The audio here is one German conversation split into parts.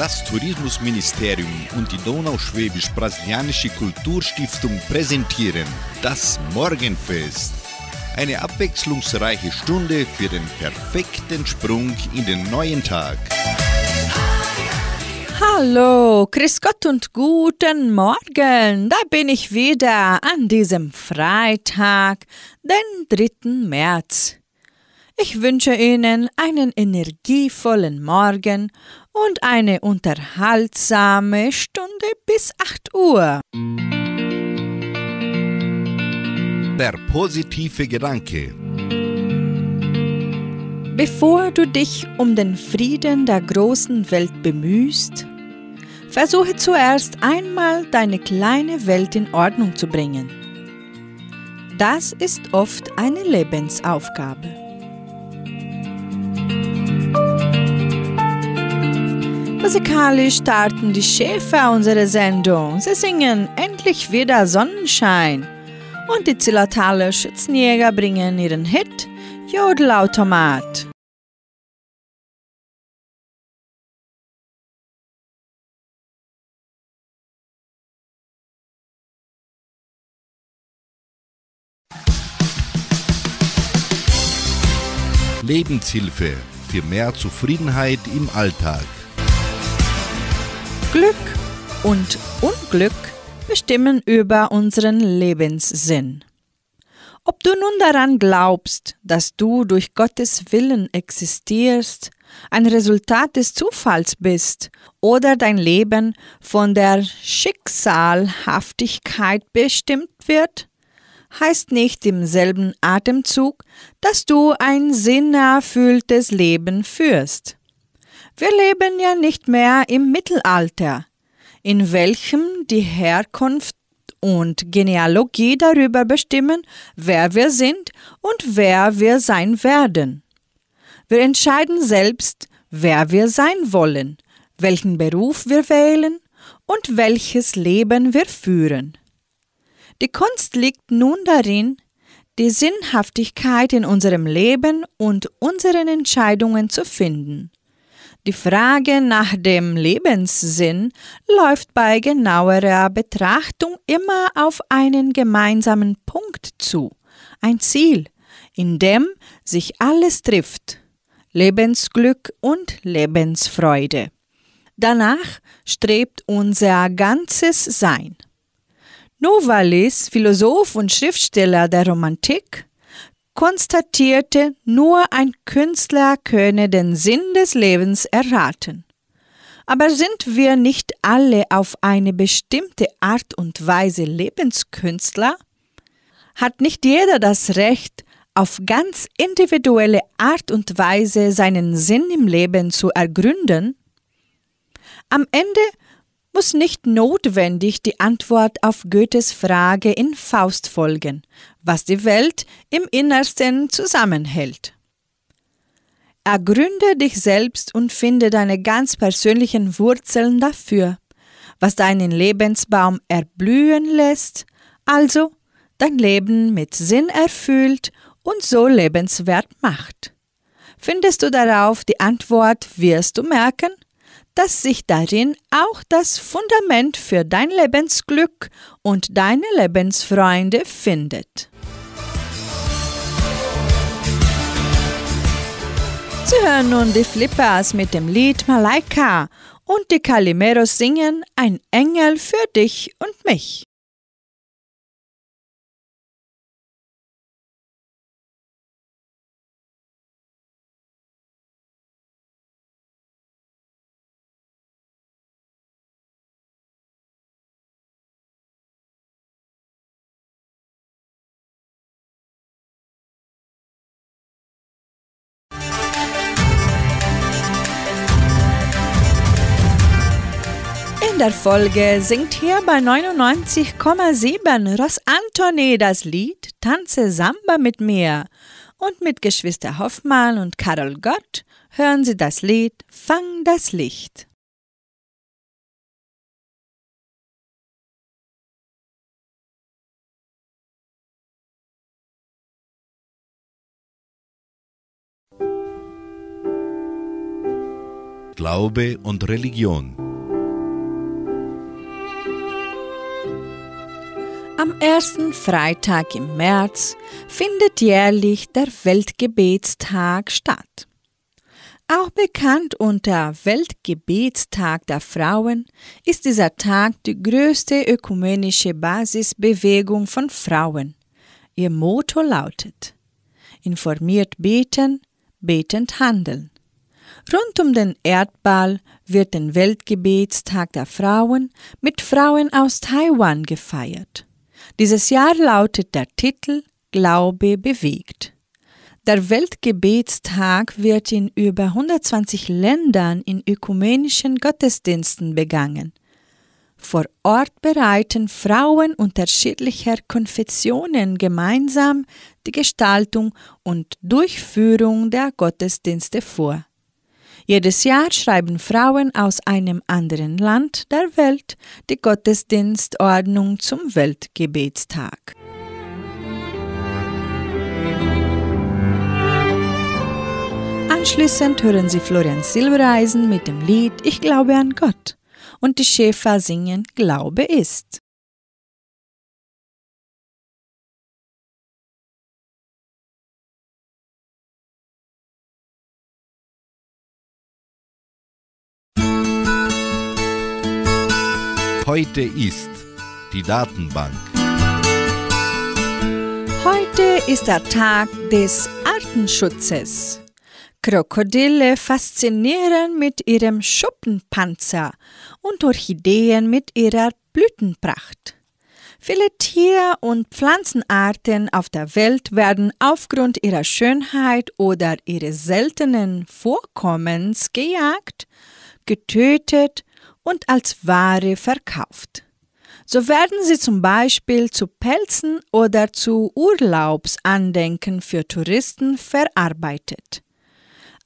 Das Tourismusministerium und die Donauschwäbisch-Brasilianische Kulturstiftung präsentieren das Morgenfest. Eine abwechslungsreiche Stunde für den perfekten Sprung in den neuen Tag. Hallo, Chris Gott und guten Morgen. Da bin ich wieder an diesem Freitag, den 3. März. Ich wünsche Ihnen einen energievollen Morgen und eine unterhaltsame Stunde bis 8 Uhr. Der positive Gedanke. Bevor du dich um den Frieden der großen Welt bemühst, versuche zuerst einmal deine kleine Welt in Ordnung zu bringen. Das ist oft eine Lebensaufgabe. Musikalisch starten die Schäfer unsere Sendung. Sie singen endlich wieder Sonnenschein. Und die Zillertaler Schützenjäger bringen ihren Hit Jodelautomat. Lebenshilfe für mehr Zufriedenheit im Alltag. Glück und Unglück bestimmen über unseren Lebenssinn. Ob du nun daran glaubst, dass du durch Gottes Willen existierst, ein Resultat des Zufalls bist oder dein Leben von der Schicksalhaftigkeit bestimmt wird, heißt nicht im selben Atemzug, dass du ein sinnerfülltes Leben führst. Wir leben ja nicht mehr im Mittelalter, in welchem die Herkunft und Genealogie darüber bestimmen, wer wir sind und wer wir sein werden. Wir entscheiden selbst, wer wir sein wollen, welchen Beruf wir wählen und welches Leben wir führen. Die Kunst liegt nun darin, die Sinnhaftigkeit in unserem Leben und unseren Entscheidungen zu finden. Die Frage nach dem Lebenssinn läuft bei genauerer Betrachtung immer auf einen gemeinsamen Punkt zu, ein Ziel, in dem sich alles trifft, Lebensglück und Lebensfreude. Danach strebt unser ganzes Sein. Novalis, Philosoph und Schriftsteller der Romantik, konstatierte, nur ein Künstler könne den Sinn des Lebens erraten. Aber sind wir nicht alle auf eine bestimmte Art und Weise Lebenskünstler? Hat nicht jeder das Recht, auf ganz individuelle Art und Weise seinen Sinn im Leben zu ergründen? Am Ende muss nicht notwendig die Antwort auf Goethes Frage in Faust folgen, was die Welt im Innersten zusammenhält. Ergründe dich selbst und finde deine ganz persönlichen Wurzeln dafür, was deinen Lebensbaum erblühen lässt, also dein Leben mit Sinn erfüllt und so lebenswert macht. Findest du darauf die Antwort, wirst du merken, dass sich darin auch das Fundament für dein Lebensglück und deine Lebensfreunde findet. Sie hören nun die Flippers mit dem Lied Malaika und die Calimeros singen Ein Engel für dich und mich. Der Folge singt hier bei 99,7 Ross Antoni das Lied Tanze Samba mit mir. Und mit Geschwister Hoffmann und Carol Gott hören Sie das Lied Fang das Licht. Glaube und Religion. Am ersten Freitag im März findet jährlich der Weltgebetstag statt. Auch bekannt unter Weltgebetstag der Frauen ist dieser Tag die größte ökumenische Basisbewegung von Frauen. Ihr Motto lautet Informiert beten, betend handeln. Rund um den Erdball wird den Weltgebetstag der Frauen mit Frauen aus Taiwan gefeiert. Dieses Jahr lautet der Titel Glaube bewegt. Der Weltgebetstag wird in über 120 Ländern in ökumenischen Gottesdiensten begangen. Vor Ort bereiten Frauen unterschiedlicher Konfessionen gemeinsam die Gestaltung und Durchführung der Gottesdienste vor. Jedes Jahr schreiben Frauen aus einem anderen Land der Welt die Gottesdienstordnung zum Weltgebetstag. Anschließend hören Sie Florian Silbereisen mit dem Lied Ich glaube an Gott und die Schäfer singen Glaube ist. Heute ist die Datenbank. Heute ist der Tag des Artenschutzes. Krokodile faszinieren mit ihrem Schuppenpanzer und Orchideen mit ihrer Blütenpracht. Viele Tier- und Pflanzenarten auf der Welt werden aufgrund ihrer Schönheit oder ihres seltenen Vorkommens gejagt, getötet und als Ware verkauft. So werden sie zum Beispiel zu Pelzen oder zu Urlaubsandenken für Touristen verarbeitet.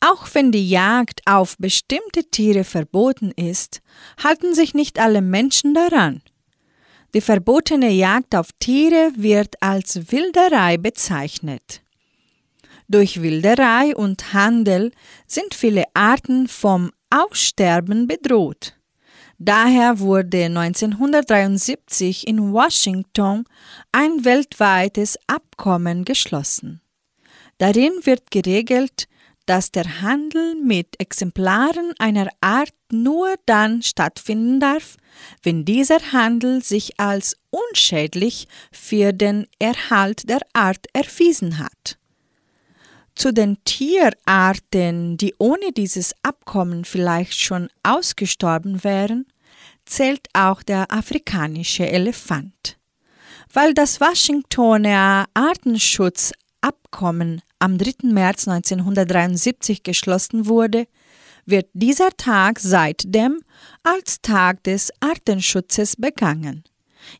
Auch wenn die Jagd auf bestimmte Tiere verboten ist, halten sich nicht alle Menschen daran. Die verbotene Jagd auf Tiere wird als Wilderei bezeichnet. Durch Wilderei und Handel sind viele Arten vom Aussterben bedroht. Daher wurde 1973 in Washington ein weltweites Abkommen geschlossen. Darin wird geregelt, dass der Handel mit Exemplaren einer Art nur dann stattfinden darf, wenn dieser Handel sich als unschädlich für den Erhalt der Art erwiesen hat. Zu den Tierarten, die ohne dieses Abkommen vielleicht schon ausgestorben wären, zählt auch der afrikanische Elefant. Weil das Washingtoner Artenschutzabkommen am 3. März 1973 geschlossen wurde, wird dieser Tag seitdem als Tag des Artenschutzes begangen.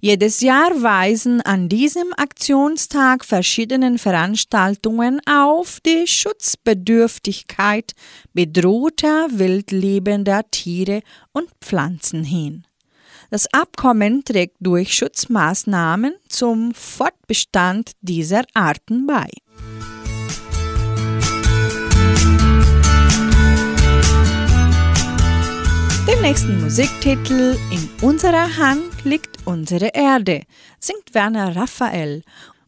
Jedes Jahr weisen an diesem Aktionstag verschiedene Veranstaltungen auf die Schutzbedürftigkeit bedrohter wildlebender Tiere und Pflanzen hin. Das Abkommen trägt durch Schutzmaßnahmen zum Fortbestand dieser Arten bei. Nächsten Musiktitel In unserer Hand liegt unsere Erde, singt Werner Raphael.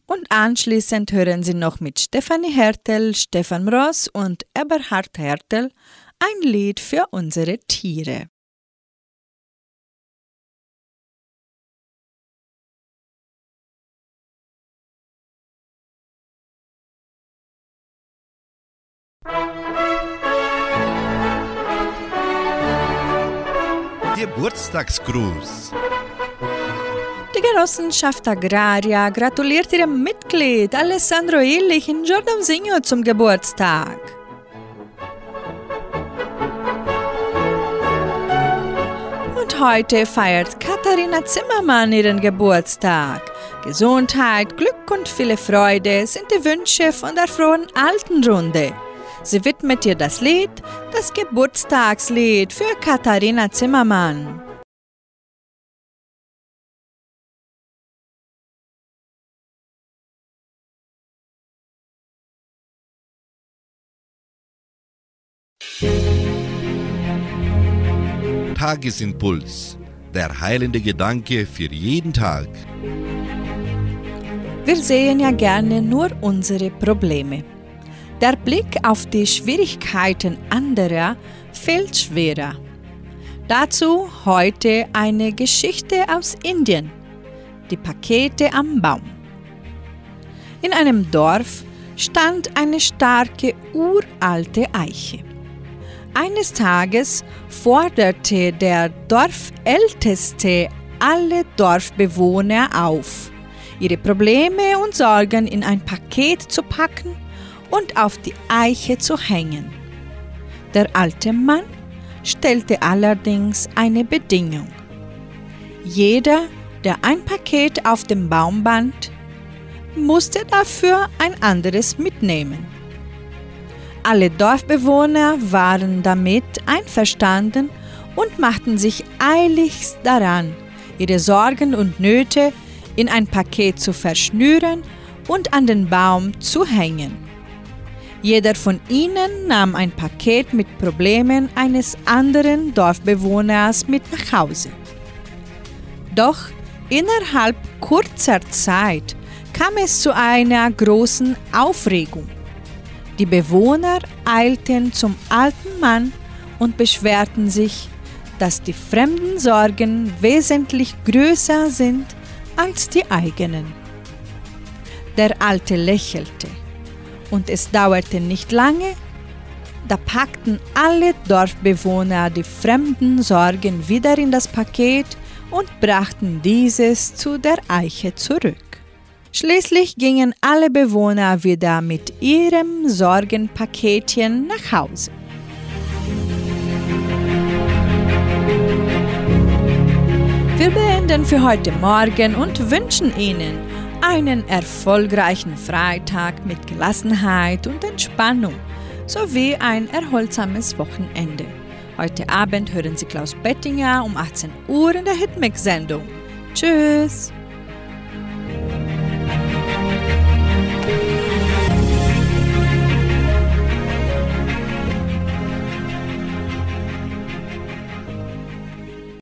Und anschließend hören Sie noch mit Stefanie Hertel, Stefan Ross und Eberhard Hertel ein Lied für unsere Tiere. Geburtstagsgruß. Die Genossenschaft Agraria gratuliert ihrem Mitglied Alessandro Illich in Giordano zum Geburtstag. Und heute feiert Katharina Zimmermann ihren Geburtstag. Gesundheit, Glück und viele Freude sind die Wünsche von der frohen Altenrunde. Sie widmet ihr das Lied, das Geburtstagslied für Katharina Zimmermann. Tagesimpuls. Der heilende Gedanke für jeden Tag. Wir sehen ja gerne nur unsere Probleme. Der Blick auf die Schwierigkeiten anderer fällt schwerer. Dazu heute eine Geschichte aus Indien. Die Pakete am Baum. In einem Dorf stand eine starke uralte Eiche. Eines Tages forderte der Dorfälteste alle Dorfbewohner auf, ihre Probleme und Sorgen in ein Paket zu packen und auf die Eiche zu hängen. Der alte Mann stellte allerdings eine Bedingung. Jeder, der ein Paket auf dem Baum band, musste dafür ein anderes mitnehmen. Alle Dorfbewohner waren damit einverstanden und machten sich eiligst daran, ihre Sorgen und Nöte in ein Paket zu verschnüren und an den Baum zu hängen. Jeder von ihnen nahm ein Paket mit Problemen eines anderen Dorfbewohners mit nach Hause. Doch innerhalb kurzer Zeit kam es zu einer großen Aufregung. Die Bewohner eilten zum alten Mann und beschwerten sich, dass die fremden Sorgen wesentlich größer sind als die eigenen. Der Alte lächelte, und es dauerte nicht lange, da packten alle Dorfbewohner die fremden Sorgen wieder in das Paket und brachten dieses zu der Eiche zurück. Schließlich gingen alle Bewohner wieder mit ihrem Sorgenpaketchen nach Hause. Wir beenden für heute Morgen und wünschen Ihnen einen erfolgreichen Freitag mit Gelassenheit und Entspannung sowie ein erholsames Wochenende. Heute Abend hören Sie Klaus Bettinger um 18 Uhr in der Hitmix-Sendung. Tschüss!